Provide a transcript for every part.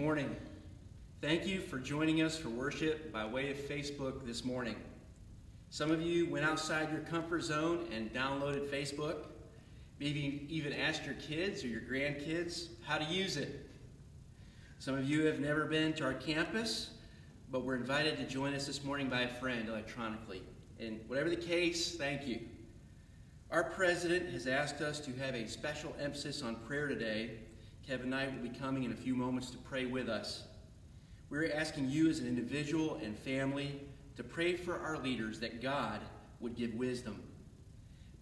Morning. Thank you for joining us for worship by way of Facebook this morning. Some of you went outside your comfort zone and downloaded Facebook. Maybe even asked your kids or your grandkids how to use it. Some of you have never been to our campus, but were invited to join us this morning by a friend electronically. And whatever the case, thank you. Our president has asked us to have a special emphasis on prayer today. Kevin Knight will be coming in a few moments to pray with us. We're asking you as an individual and family to pray for our leaders that God would give wisdom.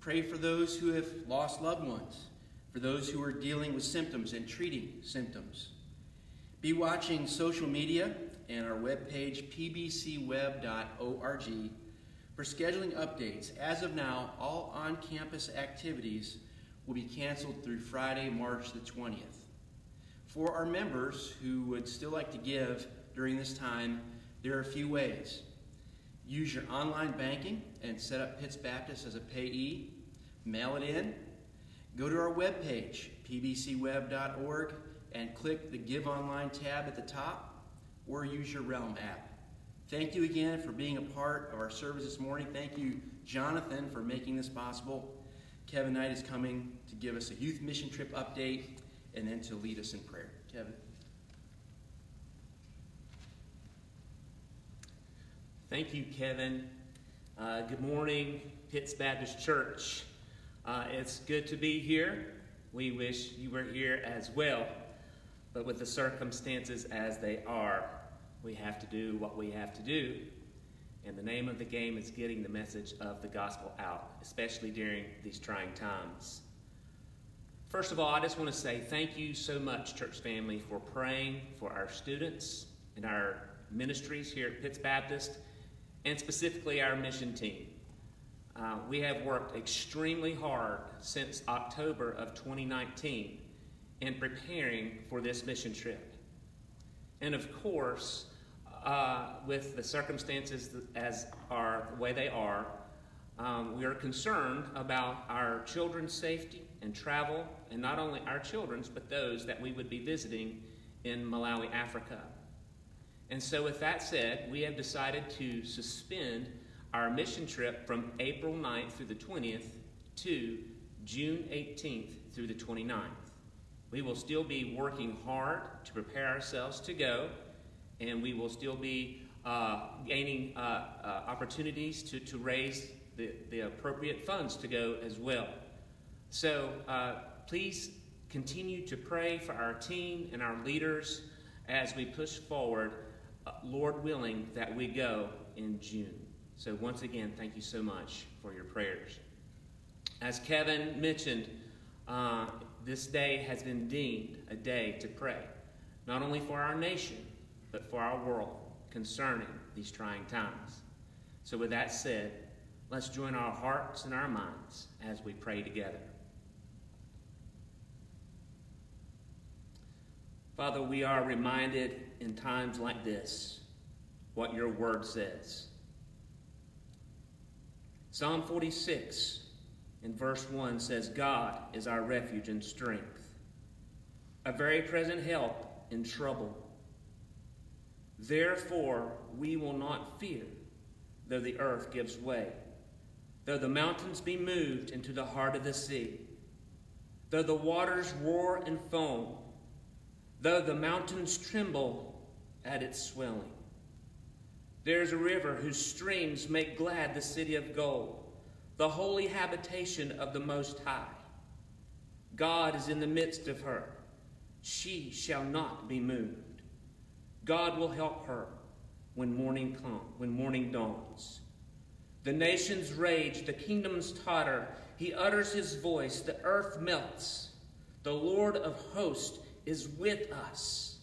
Pray for those who have lost loved ones, for those who are dealing with symptoms and treating symptoms. Be watching social media and our webpage, pbcweb.org, for scheduling updates. As of now, all on campus activities will be canceled through Friday, March the 20th. For our members who would still like to give during this time, there are a few ways. Use your online banking and set up Pitts Baptist as a payee. Mail it in. Go to our webpage, pbcweb.org, and click the Give Online tab at the top, or use your Realm app. Thank you again for being a part of our service this morning. Thank you, Jonathan, for making this possible. Kevin Knight is coming to give us a youth mission trip update and then to lead us in prayer. Kevin. Thank you, Kevin. Uh, good morning, Pitts Baptist Church. Uh, it's good to be here. We wish you were here as well. But with the circumstances as they are, we have to do what we have to do. And the name of the game is getting the message of the gospel out, especially during these trying times. First of all, I just want to say thank you so much, church family, for praying for our students and our ministries here at Pitts Baptist, and specifically our mission team. Uh, we have worked extremely hard since October of 2019 in preparing for this mission trip. And of course, uh, with the circumstances as are the way they are, um, we are concerned about our children's safety and travel, and not only our children's, but those that we would be visiting in Malawi, Africa. And so, with that said, we have decided to suspend our mission trip from April 9th through the 20th to June 18th through the 29th. We will still be working hard to prepare ourselves to go, and we will still be uh, gaining uh, uh, opportunities to, to raise the, the appropriate funds to go as well. So uh, please continue to pray for our team and our leaders as we push forward, uh, Lord willing, that we go in June. So, once again, thank you so much for your prayers. As Kevin mentioned, uh, this day has been deemed a day to pray, not only for our nation, but for our world concerning these trying times. So, with that said, let's join our hearts and our minds as we pray together. Father, we are reminded in times like this what your word says. Psalm 46 in verse 1 says, God is our refuge and strength, a very present help in trouble. Therefore, we will not fear, though the earth gives way, though the mountains be moved into the heart of the sea, though the waters roar and foam, though the mountains tremble at its swelling. There is a river whose streams make glad the city of God, the holy habitation of the Most High. God is in the midst of her. She shall not be moved. God will help her when morning comes, when morning dawns. The nations rage, the kingdoms totter. He utters his voice, the earth melts. The Lord of hosts is with us.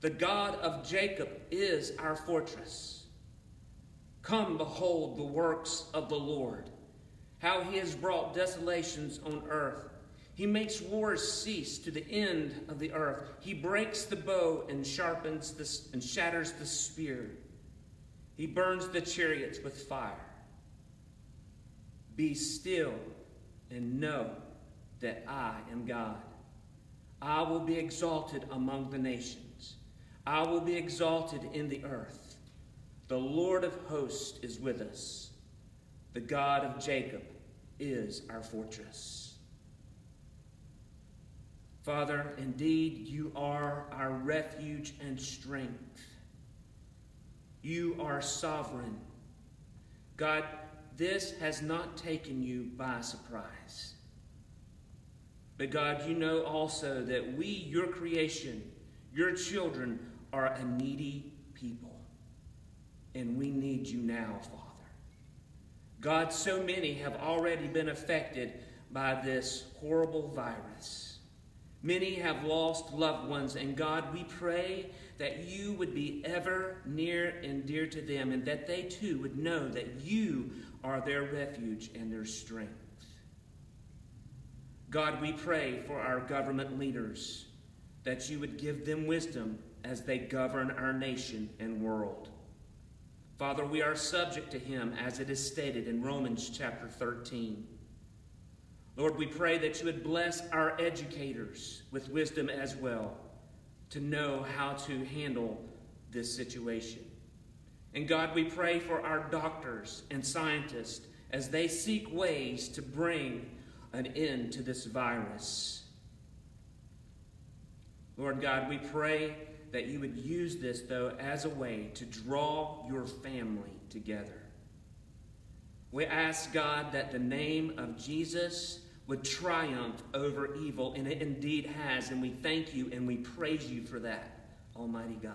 The God of Jacob is our fortress. Come, behold the works of the Lord, how he has brought desolations on earth. He makes wars cease to the end of the earth. He breaks the bow and sharpens the, and shatters the spear. He burns the chariots with fire. Be still and know that I am God. I will be exalted among the nations. I will be exalted in the earth. The Lord of hosts is with us. The God of Jacob is our fortress. Father, indeed, you are our refuge and strength. You are sovereign. God, this has not taken you by surprise. But God, you know also that we, your creation, your children, are a needy people. And we need you now, Father. God, so many have already been affected by this horrible virus. Many have lost loved ones, and God, we pray that you would be ever near and dear to them, and that they too would know that you are their refuge and their strength. God, we pray for our government leaders that you would give them wisdom as they govern our nation and world. Father, we are subject to him as it is stated in Romans chapter 13. Lord, we pray that you would bless our educators with wisdom as well to know how to handle this situation. And God, we pray for our doctors and scientists as they seek ways to bring an end to this virus. Lord God, we pray that you would use this, though, as a way to draw your family together. We ask, God, that the name of Jesus would triumph over evil, and it indeed has, and we thank you and we praise you for that, Almighty God.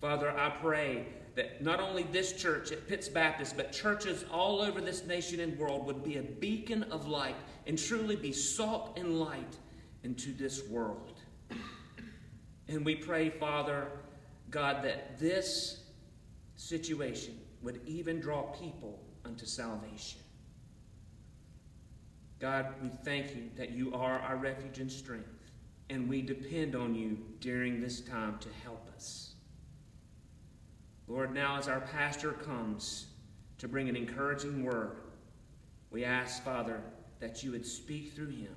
Father, I pray that not only this church at Pitts Baptist, but churches all over this nation and world would be a beacon of light and truly be salt and light into this world. And we pray, Father, God, that this situation would even draw people unto salvation. God, we thank you that you are our refuge and strength, and we depend on you during this time to help us. Lord, now as our pastor comes to bring an encouraging word, we ask, Father, that you would speak through him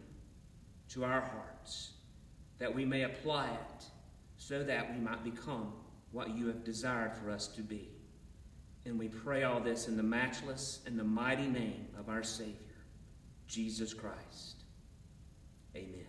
to our hearts, that we may apply it so that we might become what you have desired for us to be. And we pray all this in the matchless and the mighty name of our Savior, Jesus Christ. Amen.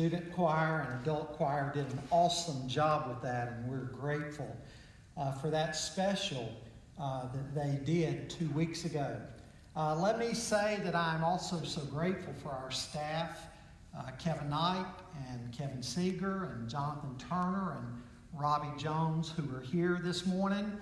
Student choir and adult choir did an awesome job with that, and we're grateful uh, for that special uh, that they did two weeks ago. Uh, let me say that I'm also so grateful for our staff, uh, Kevin Knight and Kevin Seeger and Jonathan Turner and Robbie Jones, who are here this morning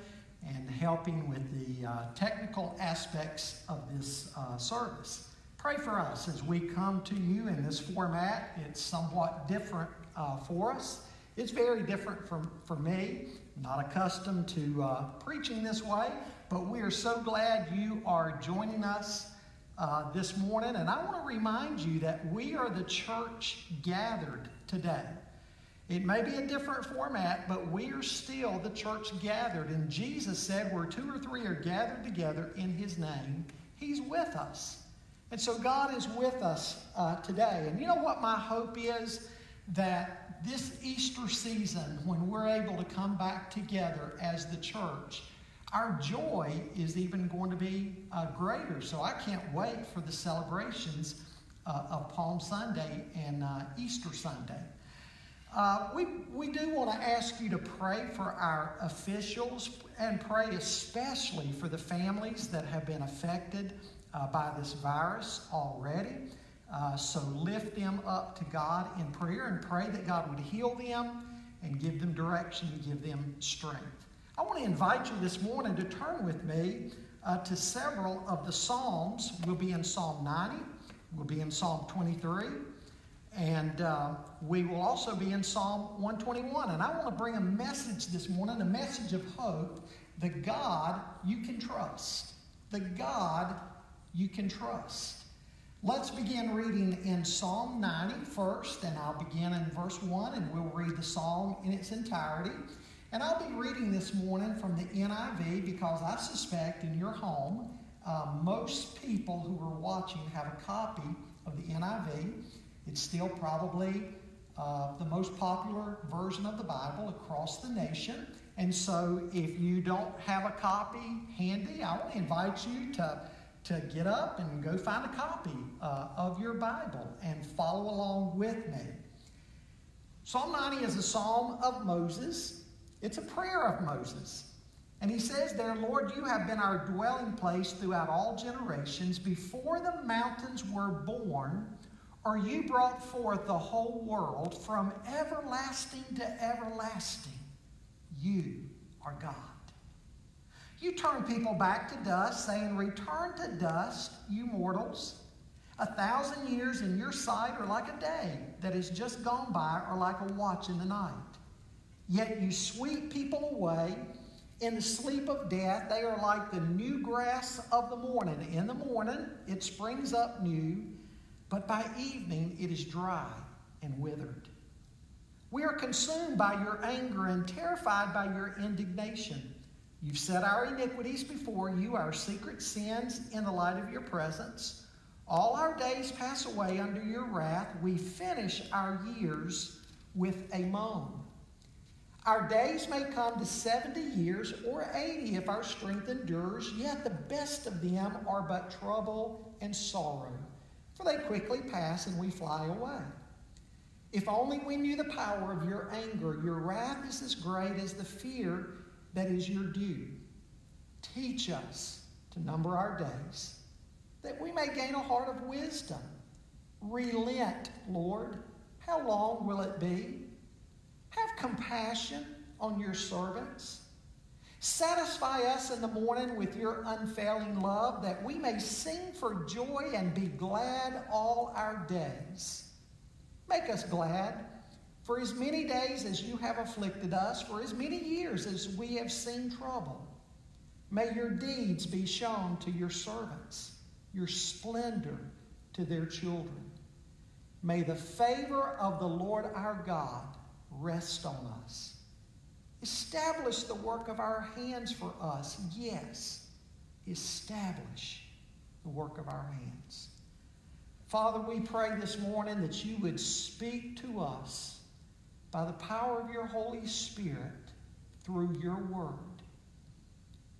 and helping with the uh, technical aspects of this uh, service. Pray for us as we come to you in this format. It's somewhat different uh, for us. It's very different from, for me. not accustomed to uh, preaching this way, but we are so glad you are joining us uh, this morning. And I want to remind you that we are the church gathered today. It may be a different format, but we are still the church gathered. And Jesus said, Where two or three are gathered together in his name, he's with us. And so God is with us uh, today. And you know what my hope is? That this Easter season, when we're able to come back together as the church, our joy is even going to be uh, greater. So I can't wait for the celebrations uh, of Palm Sunday and uh, Easter Sunday. Uh, we, we do want to ask you to pray for our officials and pray especially for the families that have been affected uh, by this virus already. Uh, so lift them up to God in prayer and pray that God would heal them and give them direction and give them strength. I want to invite you this morning to turn with me uh, to several of the Psalms. We'll be in Psalm 90, we'll be in Psalm 23, and uh, we will also be in Psalm 121. And I want to bring a message this morning, a message of hope, the God you can trust. The God you can trust. Let's begin reading in Psalm 90 first, and I'll begin in verse 1 and we'll read the psalm in its entirety. And I'll be reading this morning from the NIV because I suspect in your home, uh, most people who are watching have a copy of the NIV. It's still probably uh, the most popular version of the Bible across the nation. And so if you don't have a copy handy, I want to invite you to to get up and go find a copy uh, of your Bible and follow along with me. Psalm 90 is a psalm of Moses, it's a prayer of Moses. And he says there, Lord, you have been our dwelling place throughout all generations. Before the mountains were born, or you brought forth the whole world from everlasting to everlasting, you are God. You turn people back to dust, saying, Return to dust, you mortals. A thousand years in your sight are like a day that has just gone by, or like a watch in the night. Yet you sweep people away. In the sleep of death, they are like the new grass of the morning. In the morning, it springs up new, but by evening, it is dry and withered. We are consumed by your anger and terrified by your indignation. You've set our iniquities before you, our secret sins in the light of your presence. All our days pass away under your wrath. We finish our years with a moan. Our days may come to 70 years or 80 if our strength endures, yet the best of them are but trouble and sorrow, for they quickly pass and we fly away. If only we knew the power of your anger, your wrath is as great as the fear that is your due. Teach us to number our days, that we may gain a heart of wisdom. Relent, Lord. How long will it be? Have compassion on your servants. Satisfy us in the morning with your unfailing love, that we may sing for joy and be glad all our days. Make us glad for as many days as you have afflicted us, for as many years as we have seen trouble, may your deeds be shown to your servants, your splendor to their children. May the favor of the Lord our God rest on us. Establish the work of our hands for us. Yes, establish the work of our hands. Father, we pray this morning that you would speak to us by the power of your Holy Spirit through your word.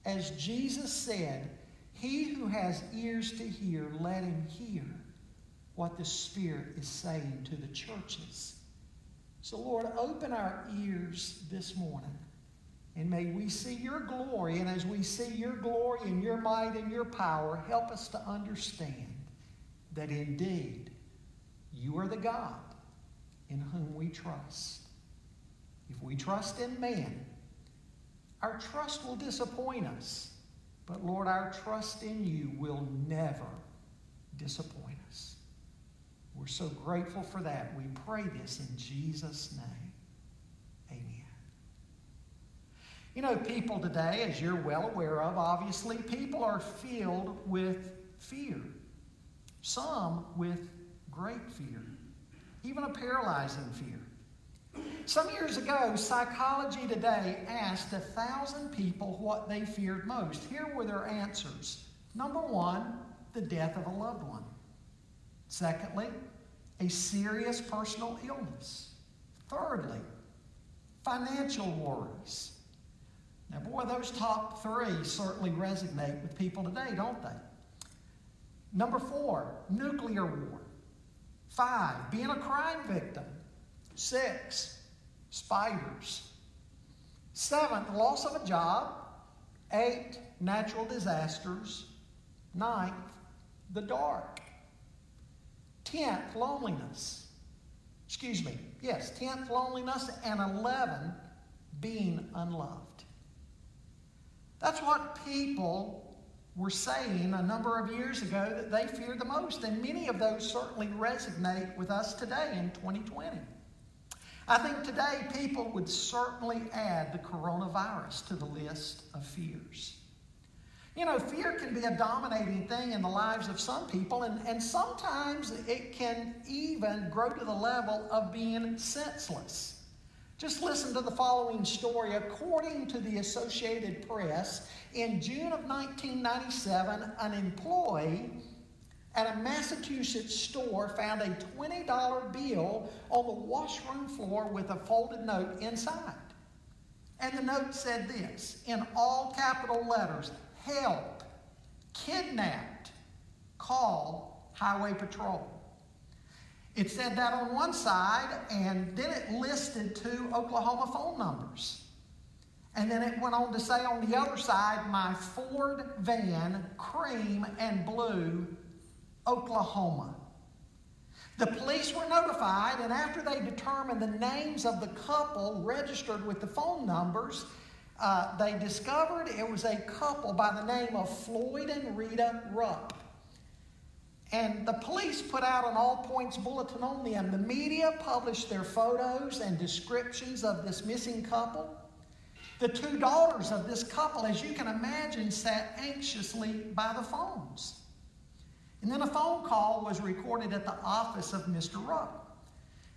As Jesus said, He who has ears to hear, let him hear what the Spirit is saying to the churches. So, Lord, open our ears this morning. And may we see your glory. And as we see your glory and your might and your power, help us to understand that indeed you are the God in whom we trust. If we trust in man, our trust will disappoint us. But Lord, our trust in you will never disappoint us. We're so grateful for that. We pray this in Jesus' name. Amen. You know, people today, as you're well aware of, obviously, people are filled with fear. Some with great fear, even a paralyzing fear. Some years ago, Psychology Today asked a thousand people what they feared most. Here were their answers. Number one, the death of a loved one. Secondly, a serious personal illness. Thirdly, financial worries. Now, boy, those top three certainly resonate with people today, don't they? Number four, nuclear war. Five, being a crime victim. Six, spiders. Seven, loss of a job. Eight, natural disasters. Ninth, the dark. Tenth, loneliness. Excuse me. Yes, tenth, loneliness. And eleven, being unloved. That's what people were saying a number of years ago that they feared the most. And many of those certainly resonate with us today in 2020. I think today people would certainly add the coronavirus to the list of fears. You know, fear can be a dominating thing in the lives of some people, and, and sometimes it can even grow to the level of being senseless. Just listen to the following story. According to the Associated Press, in June of 1997, an employee at a Massachusetts store found a $20 bill on the washroom floor with a folded note inside. And the note said this in all capital letters Help, kidnapped, call Highway Patrol. It said that on one side, and then it listed two Oklahoma phone numbers. And then it went on to say on the other side, my Ford van, cream and blue, Oklahoma. The police were notified, and after they determined the names of the couple registered with the phone numbers, uh, they discovered it was a couple by the name of Floyd and Rita Rupp. And the police put out an all points bulletin on them. The media published their photos and descriptions of this missing couple. The two daughters of this couple, as you can imagine, sat anxiously by the phones. And then a phone call was recorded at the office of Mr. Rupp.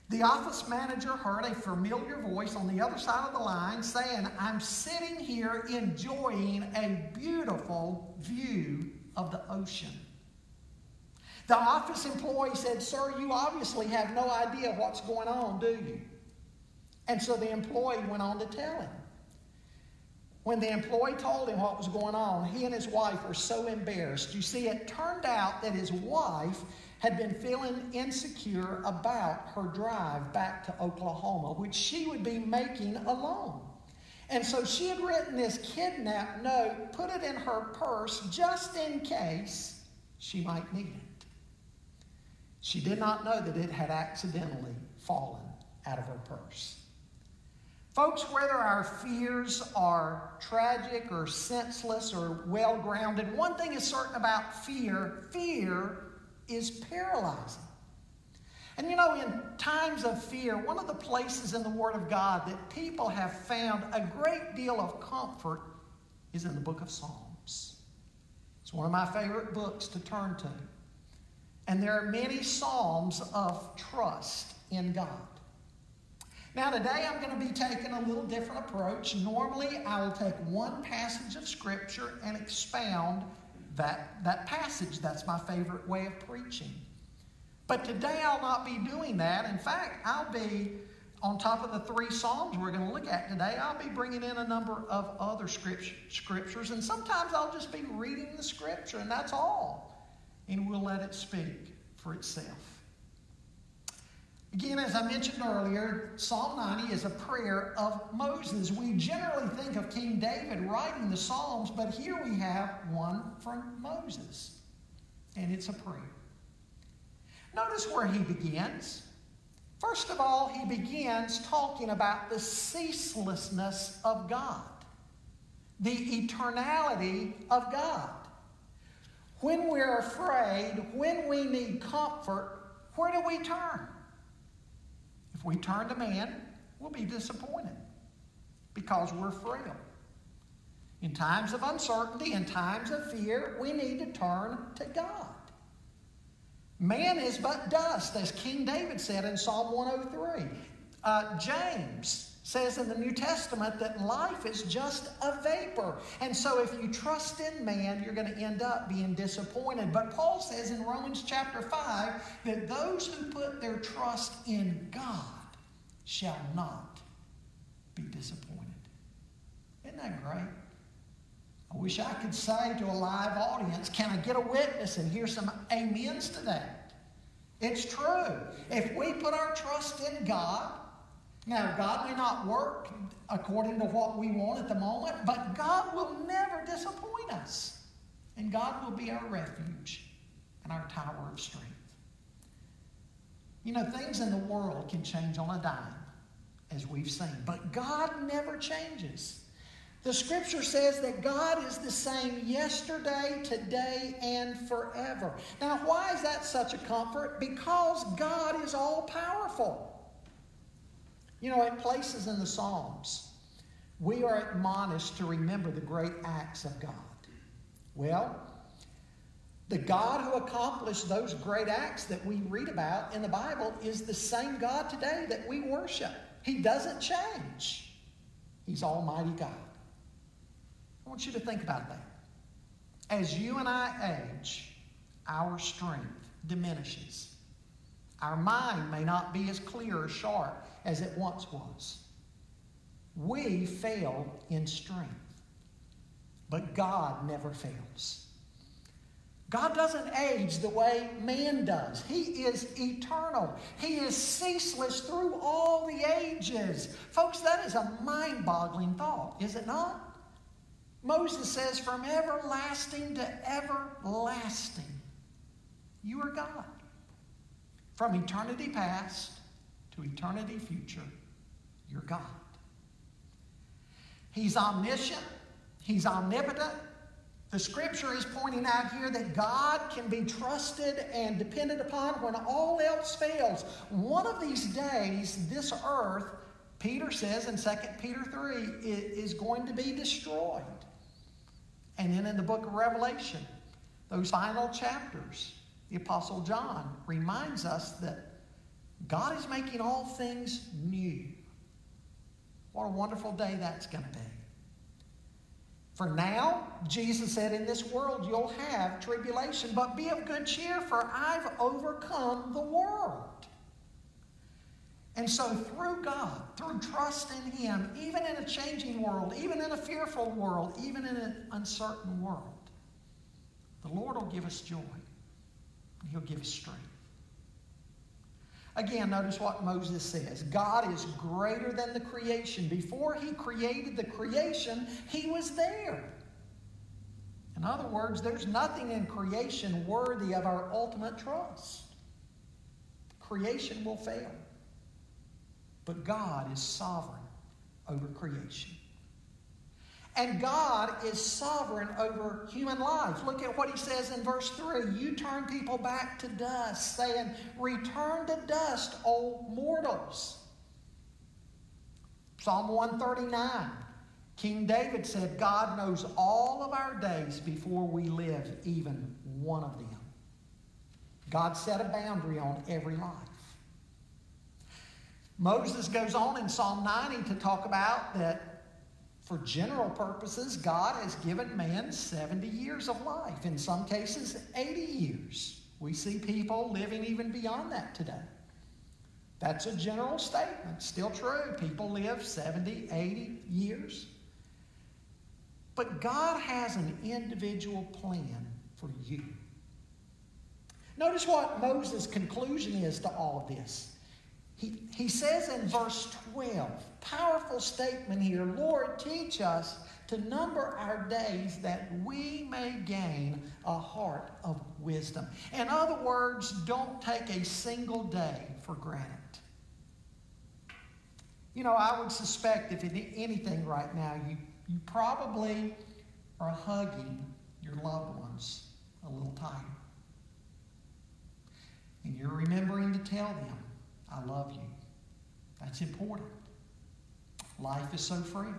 The office manager heard a familiar voice on the other side of the line saying, I'm sitting here enjoying a beautiful view of the ocean. The office employee said, Sir, you obviously have no idea what's going on, do you? And so the employee went on to tell him. When the employee told him what was going on, he and his wife were so embarrassed. You see, it turned out that his wife had been feeling insecure about her drive back to Oklahoma, which she would be making alone. And so she had written this kidnap note, put it in her purse just in case she might need it. She did not know that it had accidentally fallen out of her purse. Folks, whether our fears are tragic or senseless or well grounded, one thing is certain about fear fear is paralyzing. And you know, in times of fear, one of the places in the Word of God that people have found a great deal of comfort is in the book of Psalms. It's one of my favorite books to turn to. And there are many psalms of trust in God. Now, today I'm going to be taking a little different approach. Normally, I will take one passage of Scripture and expound that, that passage. That's my favorite way of preaching. But today I'll not be doing that. In fact, I'll be, on top of the three Psalms we're going to look at today, I'll be bringing in a number of other scriptures. And sometimes I'll just be reading the Scripture, and that's all and we'll let it speak for itself. Again, as I mentioned earlier, Psalm 90 is a prayer of Moses. We generally think of King David writing the Psalms, but here we have one from Moses, and it's a prayer. Notice where he begins. First of all, he begins talking about the ceaselessness of God, the eternality of God. When we're afraid, when we need comfort, where do we turn? If we turn to man, we'll be disappointed because we're frail. In times of uncertainty, in times of fear, we need to turn to God. Man is but dust, as King David said in Psalm 103. Uh, James says in the New Testament that life is just a vapor. And so if you trust in man, you're going to end up being disappointed. But Paul says in Romans chapter 5 that those who put their trust in God shall not be disappointed. Isn't that great? I wish I could say to a live audience, can I get a witness and hear some amens to that? It's true. If we put our trust in God, now, God may not work according to what we want at the moment, but God will never disappoint us. And God will be our refuge and our tower of strength. You know, things in the world can change on a dime, as we've seen, but God never changes. The scripture says that God is the same yesterday, today, and forever. Now, why is that such a comfort? Because God is all powerful. You know, at places in the Psalms, we are admonished to remember the great acts of God. Well, the God who accomplished those great acts that we read about in the Bible is the same God today that we worship. He doesn't change, He's Almighty God. I want you to think about that. As you and I age, our strength diminishes. Our mind may not be as clear or sharp as it once was. We fail in strength, but God never fails. God doesn't age the way man does. He is eternal. He is ceaseless through all the ages. Folks, that is a mind boggling thought, is it not? Moses says, from everlasting to everlasting, you are God. From eternity past eternity future, you're God. He's omniscient, He's omnipotent. The scripture is pointing out here that God can be trusted and depended upon when all else fails. One of these days, this earth, Peter says in 2 Peter 3, is going to be destroyed. And then in the book of Revelation, those final chapters, the Apostle John reminds us that God is making all things new. What a wonderful day that's going to be. For now, Jesus said, In this world you'll have tribulation, but be of good cheer, for I've overcome the world. And so, through God, through trust in Him, even in a changing world, even in a fearful world, even in an uncertain world, the Lord will give us joy. He'll give us strength. Again, notice what Moses says God is greater than the creation. Before he created the creation, he was there. In other words, there's nothing in creation worthy of our ultimate trust. Creation will fail, but God is sovereign over creation. And God is sovereign over human life. Look at what he says in verse 3 You turn people back to dust, saying, Return to dust, O mortals. Psalm 139 King David said, God knows all of our days before we live even one of them. God set a boundary on every life. Moses goes on in Psalm 90 to talk about that for general purposes, God has given man 70 years of life, in some cases, 80 years. We see people living even beyond that today. That's a general statement, still true. People live 70, 80 years. But God has an individual plan for you. Notice what Moses' conclusion is to all of this. He, he says in verse 12, powerful statement here Lord, teach us to number our days that we may gain a heart of wisdom. In other words, don't take a single day for granted. You know, I would suspect if anything right now, you, you probably are hugging your loved ones a little tighter. And you're remembering to tell them, I love you. That's important. Life is so free.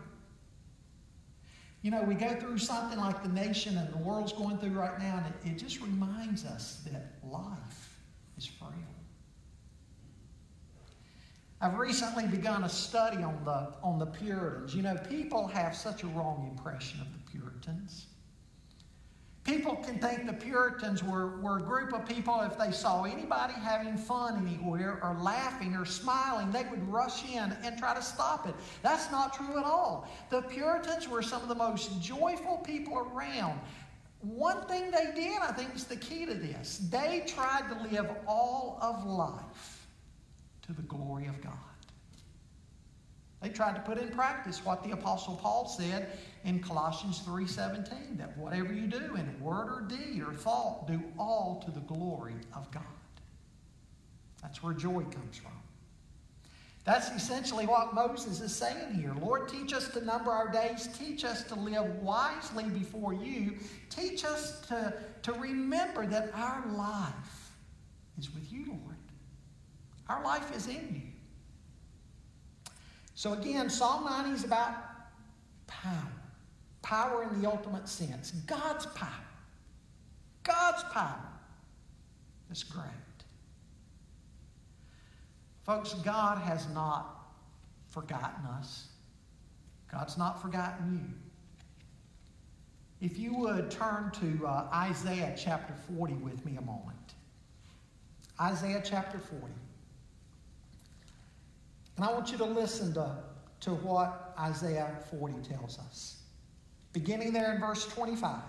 You know, we go through something like the nation and the world's going through right now, and it, it just reminds us that life is frail. I've recently begun a study on the, on the Puritans. You know, people have such a wrong impression of the Puritans. People can think the Puritans were, were a group of people, if they saw anybody having fun anywhere or laughing or smiling, they would rush in and try to stop it. That's not true at all. The Puritans were some of the most joyful people around. One thing they did, I think, is the key to this. They tried to live all of life to the glory of God. They tried to put in practice what the apostle Paul said in Colossians 3:17 that whatever you do in word or deed or thought do all to the glory of God. That's where joy comes from. That's essentially what Moses is saying here. Lord, teach us to number our days. Teach us to live wisely before you. Teach us to, to remember that our life is with you, Lord. Our life is in you. So again, Psalm 90 is about power. Power in the ultimate sense. God's power. God's power is great. Folks, God has not forgotten us. God's not forgotten you. If you would turn to uh, Isaiah chapter 40 with me a moment. Isaiah chapter 40. And I want you to listen to, to what Isaiah 40 tells us. Beginning there in verse 25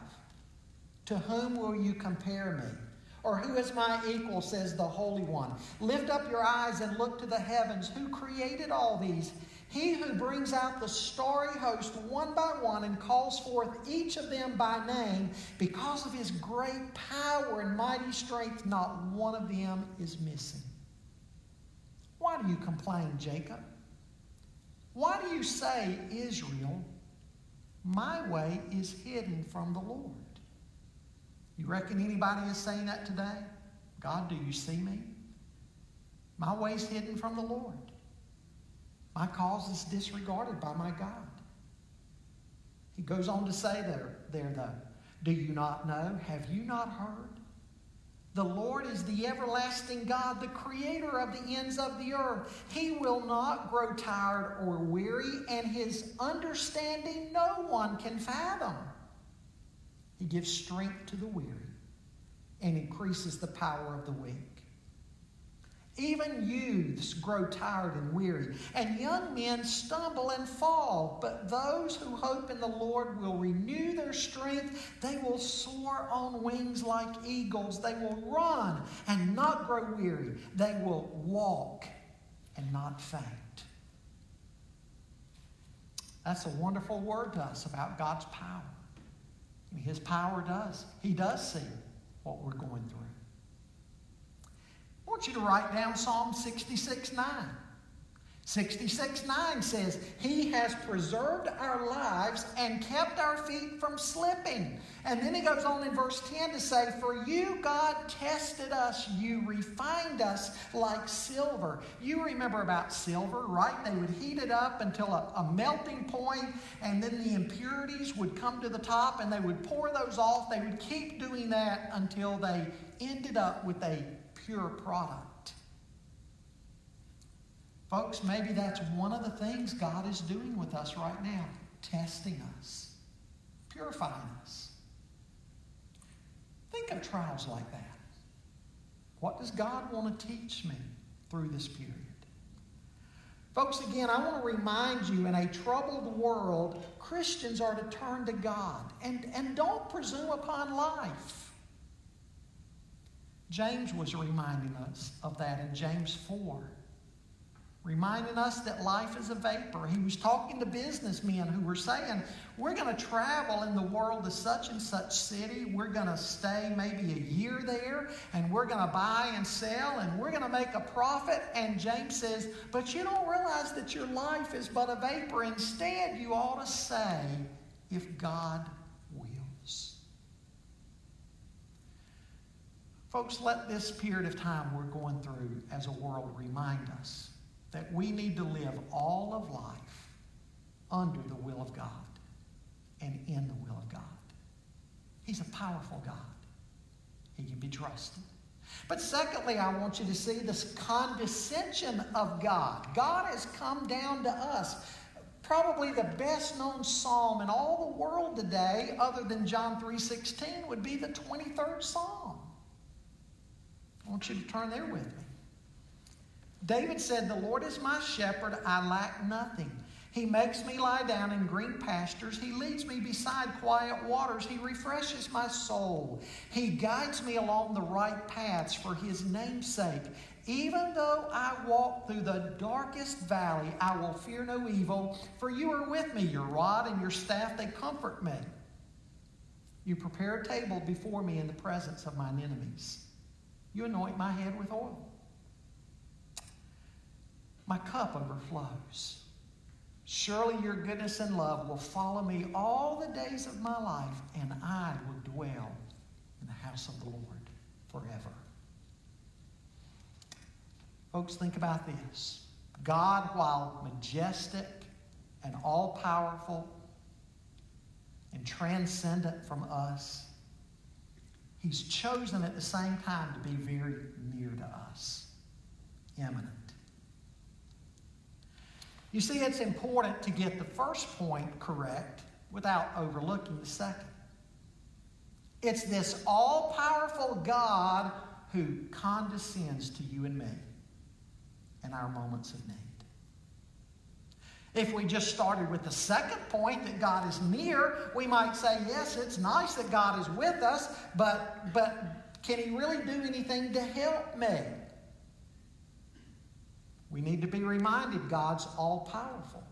To whom will you compare me? Or who is my equal, says the Holy One? Lift up your eyes and look to the heavens. Who created all these? He who brings out the starry host one by one and calls forth each of them by name, because of his great power and mighty strength, not one of them is missing. Why do you complain, Jacob? Why do you say, Israel, my way is hidden from the Lord? You reckon anybody is saying that today? God, do you see me? My way's hidden from the Lord. My cause is disregarded by my God. He goes on to say there, there though, do you not know? Have you not heard? The Lord is the everlasting God, the creator of the ends of the earth. He will not grow tired or weary, and his understanding no one can fathom. He gives strength to the weary and increases the power of the weak. Even youths grow tired and weary, and young men stumble and fall. But those who hope in the Lord will renew their strength. They will soar on wings like eagles. They will run and not grow weary. They will walk and not faint. That's a wonderful word to us about God's power. His power does. He does see what we're going through. Want you to write down Psalm 66 9. 66 9 says, He has preserved our lives and kept our feet from slipping. And then he goes on in verse 10 to say, For you, God, tested us, you refined us like silver. You remember about silver, right? They would heat it up until a, a melting point, and then the impurities would come to the top, and they would pour those off. They would keep doing that until they ended up with a pure product. Folks, maybe that's one of the things God is doing with us right now testing us, purifying us. Think of trials like that. What does God want to teach me through this period? Folks, again, I want to remind you in a troubled world, Christians are to turn to God and, and don't presume upon life. James was reminding us of that in James 4 reminding us that life is a vapor. He was talking to businessmen who were saying, We're going to travel in the world to such and such city. We're going to stay maybe a year there, and we're going to buy and sell, and we're going to make a profit. And James says, But you don't realize that your life is but a vapor. Instead, you ought to say, If God Folks, let this period of time we're going through as a world remind us that we need to live all of life under the will of God and in the will of God. He's a powerful God. He can be trusted. But secondly, I want you to see this condescension of God. God has come down to us. Probably the best known psalm in all the world today, other than John 3.16, would be the 23rd Psalm. I want you to turn there with me. David said, The Lord is my shepherd, I lack nothing. He makes me lie down in green pastures. He leads me beside quiet waters. He refreshes my soul. He guides me along the right paths for his name's sake. Even though I walk through the darkest valley, I will fear no evil, for you are with me. Your rod and your staff, they comfort me. You prepare a table before me in the presence of mine enemies. You anoint my head with oil. My cup overflows. Surely your goodness and love will follow me all the days of my life, and I will dwell in the house of the Lord forever. Folks, think about this. God, while majestic and all powerful and transcendent from us, He's chosen at the same time to be very near to us, immanent. You see, it's important to get the first point correct without overlooking the second. It's this all powerful God who condescends to you and me in our moments of need. If we just started with the second point that God is near, we might say, yes, it's nice that God is with us, but, but can He really do anything to help me? We need to be reminded God's all powerful.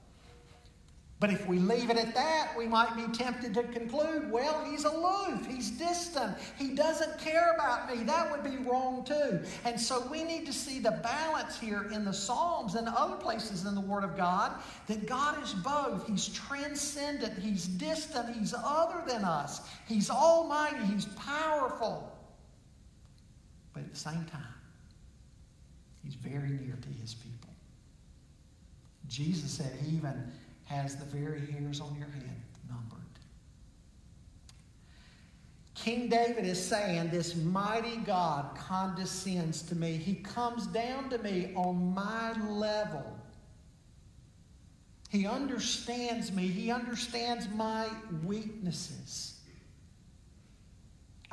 But if we leave it at that, we might be tempted to conclude, well, he's aloof, he's distant, he doesn't care about me. That would be wrong too. And so we need to see the balance here in the Psalms and other places in the Word of God that God is both. He's transcendent, he's distant, he's other than us, he's almighty, he's powerful. But at the same time, he's very near to his people. Jesus said even has the very hairs on your head numbered. King David is saying, This mighty God condescends to me. He comes down to me on my level. He understands me, He understands my weaknesses.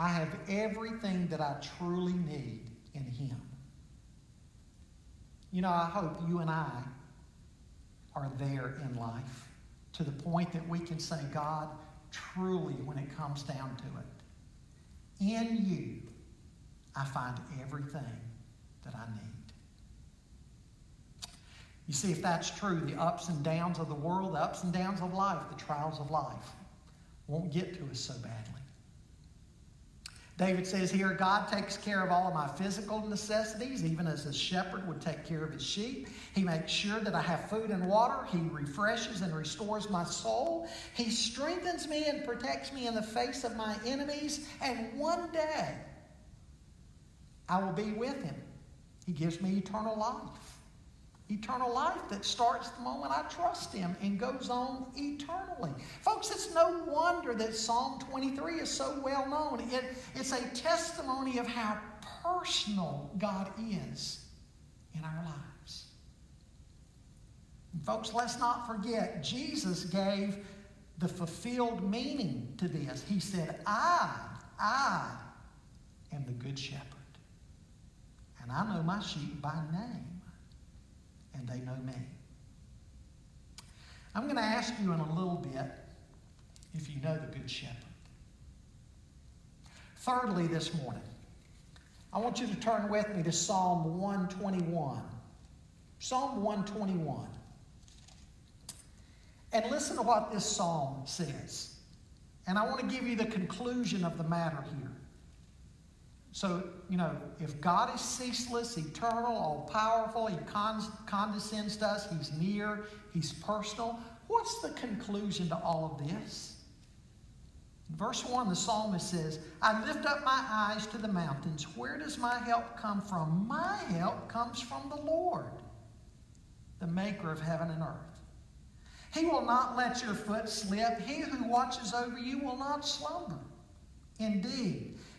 I have everything that I truly need in Him. You know, I hope you and I are there in life to the point that we can say, God, truly, when it comes down to it, in you, I find everything that I need. You see, if that's true, the ups and downs of the world, the ups and downs of life, the trials of life, won't get to us so badly. David says here, God takes care of all of my physical necessities, even as a shepherd would take care of his sheep. He makes sure that I have food and water. He refreshes and restores my soul. He strengthens me and protects me in the face of my enemies. And one day, I will be with him. He gives me eternal life eternal life that starts the moment I trust Him and goes on eternally. Folks, it's no wonder that Psalm 23 is so well known. It, it's a testimony of how personal God is in our lives. And folks, let's not forget, Jesus gave the fulfilled meaning to this. He said, I, I am the good shepherd, and I know my sheep by name and they know me. I'm going to ask you in a little bit if you know the Good Shepherd. Thirdly, this morning, I want you to turn with me to Psalm 121. Psalm 121. And listen to what this psalm says. And I want to give you the conclusion of the matter here. So, you know, if God is ceaseless, eternal, all powerful, He condescends to us, He's near, He's personal, what's the conclusion to all of this? Verse 1, the psalmist says, I lift up my eyes to the mountains. Where does my help come from? My help comes from the Lord, the maker of heaven and earth. He will not let your foot slip. He who watches over you will not slumber. Indeed,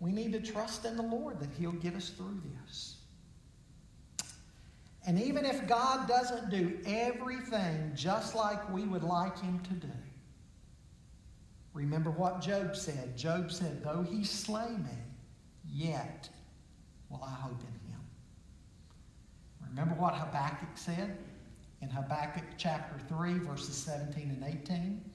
we need to trust in the Lord that He'll get us through this. And even if God doesn't do everything just like we would like Him to do, remember what Job said. Job said, Though He slay me, yet will I hope in Him. Remember what Habakkuk said in Habakkuk chapter 3, verses 17 and 18?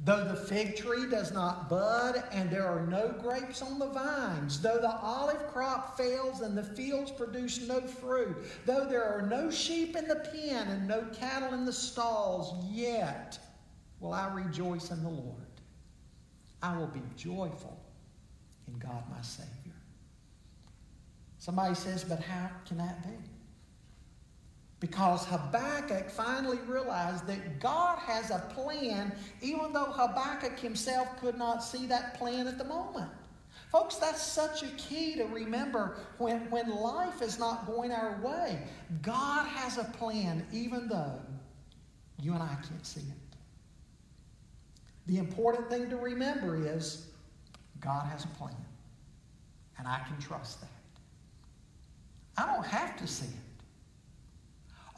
Though the fig tree does not bud and there are no grapes on the vines, though the olive crop fails and the fields produce no fruit, though there are no sheep in the pen and no cattle in the stalls, yet will I rejoice in the Lord. I will be joyful in God my Savior. Somebody says, but how can that be? Because Habakkuk finally realized that God has a plan, even though Habakkuk himself could not see that plan at the moment. Folks, that's such a key to remember when, when life is not going our way. God has a plan, even though you and I can't see it. The important thing to remember is God has a plan, and I can trust that. I don't have to see it.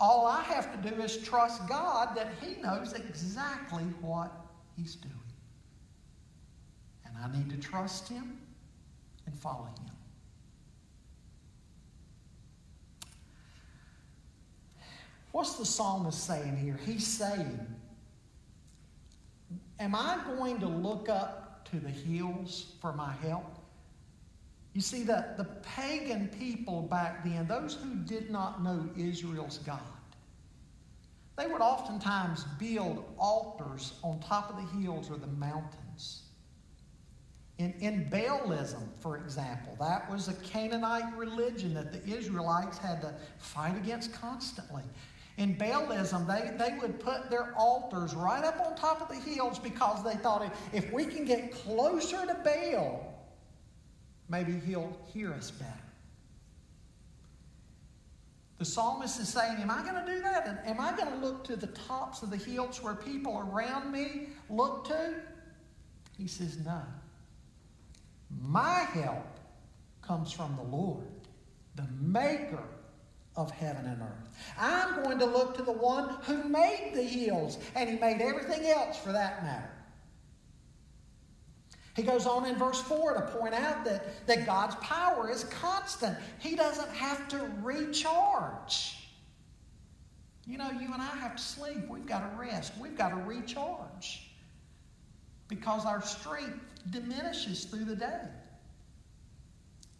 All I have to do is trust God that He knows exactly what He's doing. And I need to trust Him and follow Him. What's the psalmist saying here? He's saying, Am I going to look up to the hills for my help? You see, that the pagan people back then, those who did not know Israel's God, they would oftentimes build altars on top of the hills or the mountains. In, in Baalism, for example, that was a Canaanite religion that the Israelites had to fight against constantly. In Baalism, they, they would put their altars right up on top of the hills because they thought if we can get closer to Baal, maybe he'll hear us better. The psalmist is saying, Am I going to do that? Am I going to look to the tops of the hills where people around me look to? He says, No. My help comes from the Lord, the maker of heaven and earth. I'm going to look to the one who made the hills, and he made everything else for that matter. He goes on in verse 4 to point out that, that God's power is constant. He doesn't have to recharge. You know, you and I have to sleep. We've got to rest. We've got to recharge because our strength diminishes through the day.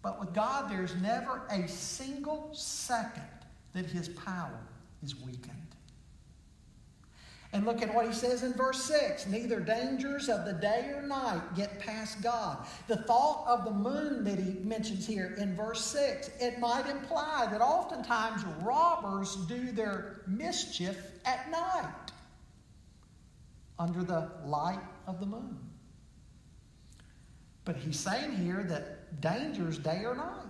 But with God, there's never a single second that His power is weakened. And look at what he says in verse 6 Neither dangers of the day or night get past God. The thought of the moon that he mentions here in verse 6, it might imply that oftentimes robbers do their mischief at night under the light of the moon. But he's saying here that dangers day or night.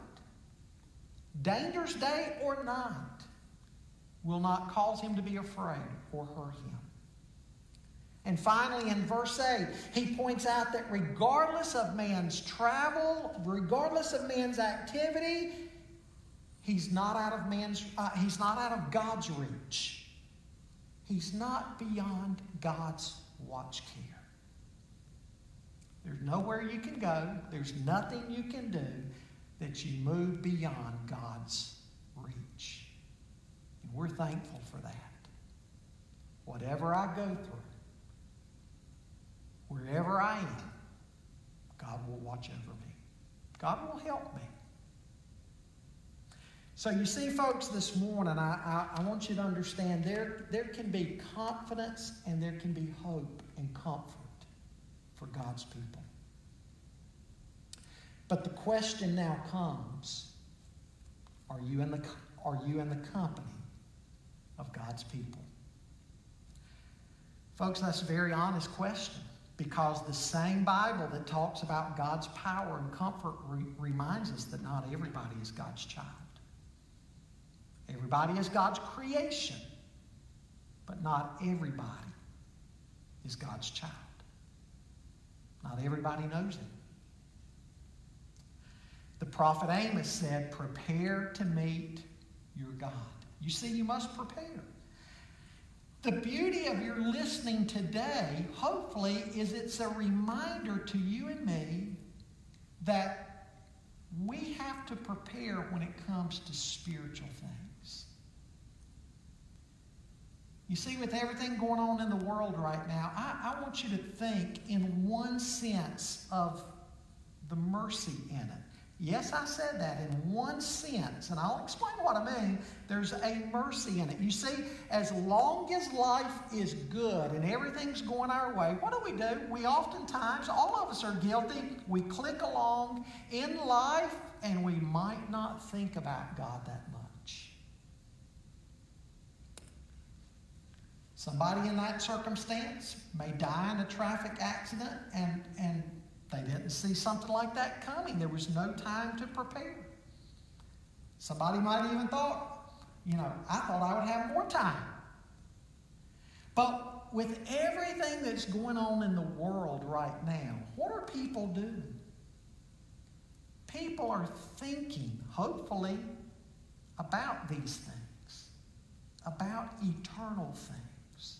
Dangers day or night will not cause him to be afraid or hurt him. And finally, in verse 8, he points out that regardless of man's travel, regardless of man's activity, He's not out of man's, uh, he's not out of God's reach. He's not beyond God's watch care. There's nowhere you can go, there's nothing you can do that you move beyond God's reach. And we're thankful for that. Whatever I go through, wherever I am, God will watch over me. God will help me. So you see, folks, this morning, I, I, I, want you to understand there, there can be confidence and there can be hope and comfort for God's people. But the question now comes, are you in the, are you in the company of God's people? Folks, that's a very honest question because the same Bible that talks about God's power and comfort re- reminds us that not everybody is God's child. Everybody is God's creation, but not everybody is God's child. Not everybody knows Him. The prophet Amos said, Prepare to meet your God. You see, you must prepare. The beauty of your listening today, hopefully, is it's a reminder to you and me that we have to prepare when it comes to spiritual things. You see, with everything going on in the world right now, I, I want you to think in one sense of the mercy in it. Yes, I said that in one sense, and I'll explain what I mean. There's a mercy in it. You see, as long as life is good and everything's going our way, what do we do? We oftentimes, all of us are guilty, we click along in life and we might not think about God that much. Somebody in that circumstance may die in a traffic accident and, and they didn't see something like that coming. There was no time to prepare. Somebody might even thought, you know, I thought I would have more time. But with everything that's going on in the world right now, what are people doing? People are thinking, hopefully, about these things, about eternal things.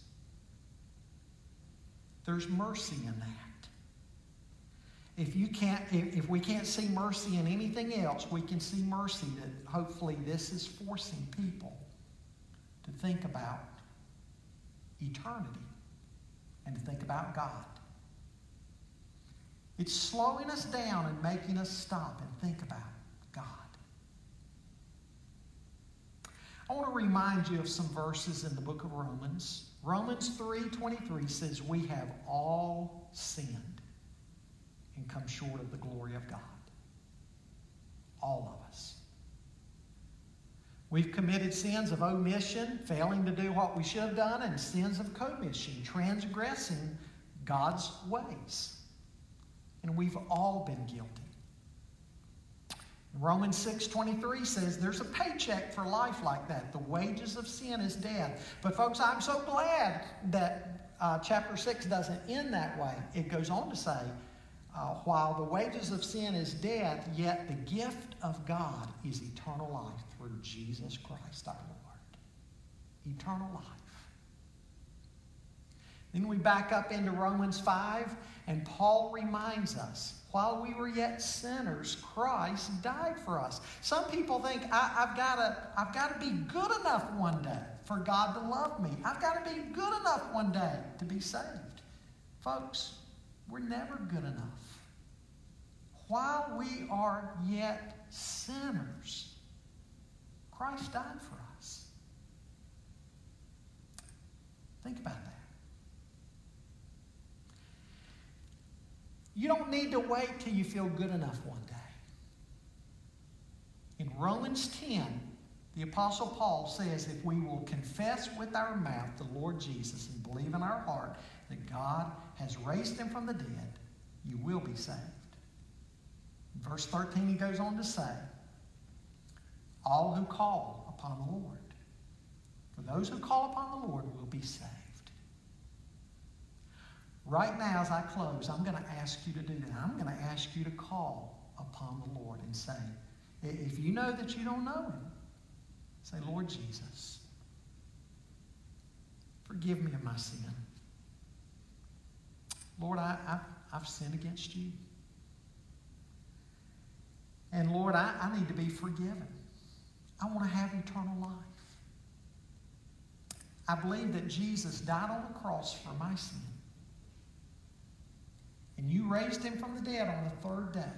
There's mercy in that. If you can't, if, if we can't see mercy in anything else, we can see mercy that hopefully this is forcing people to think about eternity and to think about God. It's slowing us down and making us stop and think about God. I want to remind you of some verses in the book of Romans. Romans 3:23 says we have all sinned come short of the glory of God. All of us. We've committed sins of omission, failing to do what we should have done, and sins of commission, transgressing God's ways. And we've all been guilty. Romans 6:23 says there's a paycheck for life like that. The wages of sin is death. But folks, I'm so glad that uh, chapter 6 doesn't end that way. It goes on to say, uh, while the wages of sin is death, yet the gift of God is eternal life through Jesus Christ our Lord. Eternal life. Then we back up into Romans 5, and Paul reminds us while we were yet sinners, Christ died for us. Some people think I, have got to, I've got to be good enough one day for God to love me. I've got to be good enough one day to be saved. Folks, we're never good enough. While we are yet sinners, Christ died for us. Think about that. You don't need to wait till you feel good enough one day. In Romans 10, the Apostle Paul says if we will confess with our mouth the Lord Jesus and believe in our heart that God has raised him from the dead, you will be saved. Verse 13, he goes on to say, All who call upon the Lord, for those who call upon the Lord will be saved. Right now, as I close, I'm going to ask you to do that. I'm going to ask you to call upon the Lord and say, if you know that you don't know Him, Say, Lord Jesus, forgive me of my sin. Lord, I, I've, I've sinned against you. And Lord, I, I need to be forgiven. I want to have eternal life. I believe that Jesus died on the cross for my sin. And you raised him from the dead on the third day.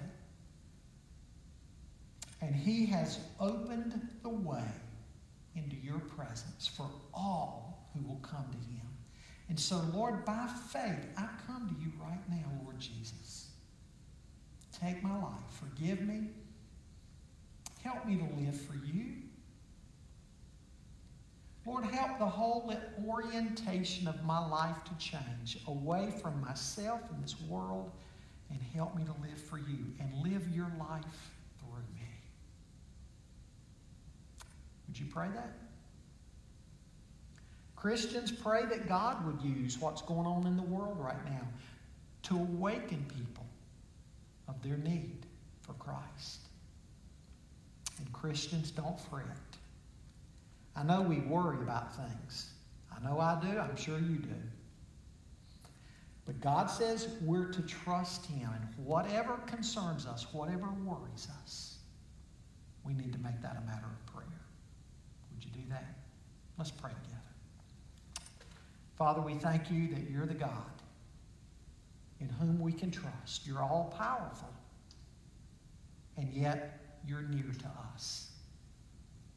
And he has opened the way into your presence for all who will come to him. And so, Lord, by faith, I come to you right now, Lord Jesus. Take my life. Forgive me. Help me to live for you. Lord, help the whole orientation of my life to change away from myself and this world and help me to live for you and live your life through me. Would you pray that? Christians, pray that God would use what's going on in the world right now to awaken people of their need for Christ. And Christians, don't fret. I know we worry about things. I know I do. I'm sure you do. But God says we're to trust Him. And whatever concerns us, whatever worries us, we need to make that a matter of prayer. Would you do that? Let's pray together. Father, we thank you that you're the God in whom we can trust. You're all powerful, and yet you're near to us.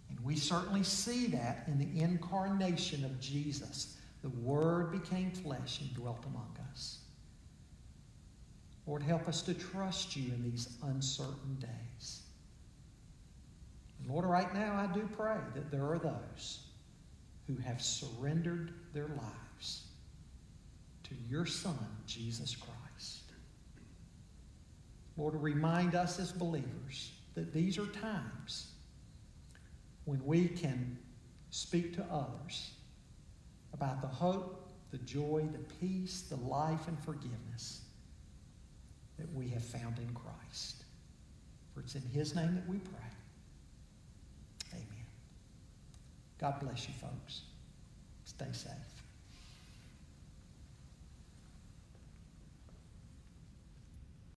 And we certainly see that in the incarnation of Jesus. The Word became flesh and dwelt among us. Lord, help us to trust you in these uncertain days. And Lord, right now I do pray that there are those who have surrendered their lives to your Son, Jesus Christ. Lord, remind us as believers that these are times when we can speak to others about the hope, the joy, the peace, the life, and forgiveness that we have found in Christ. For it's in His name that we pray. Amen. God bless you, folks. Stay safe.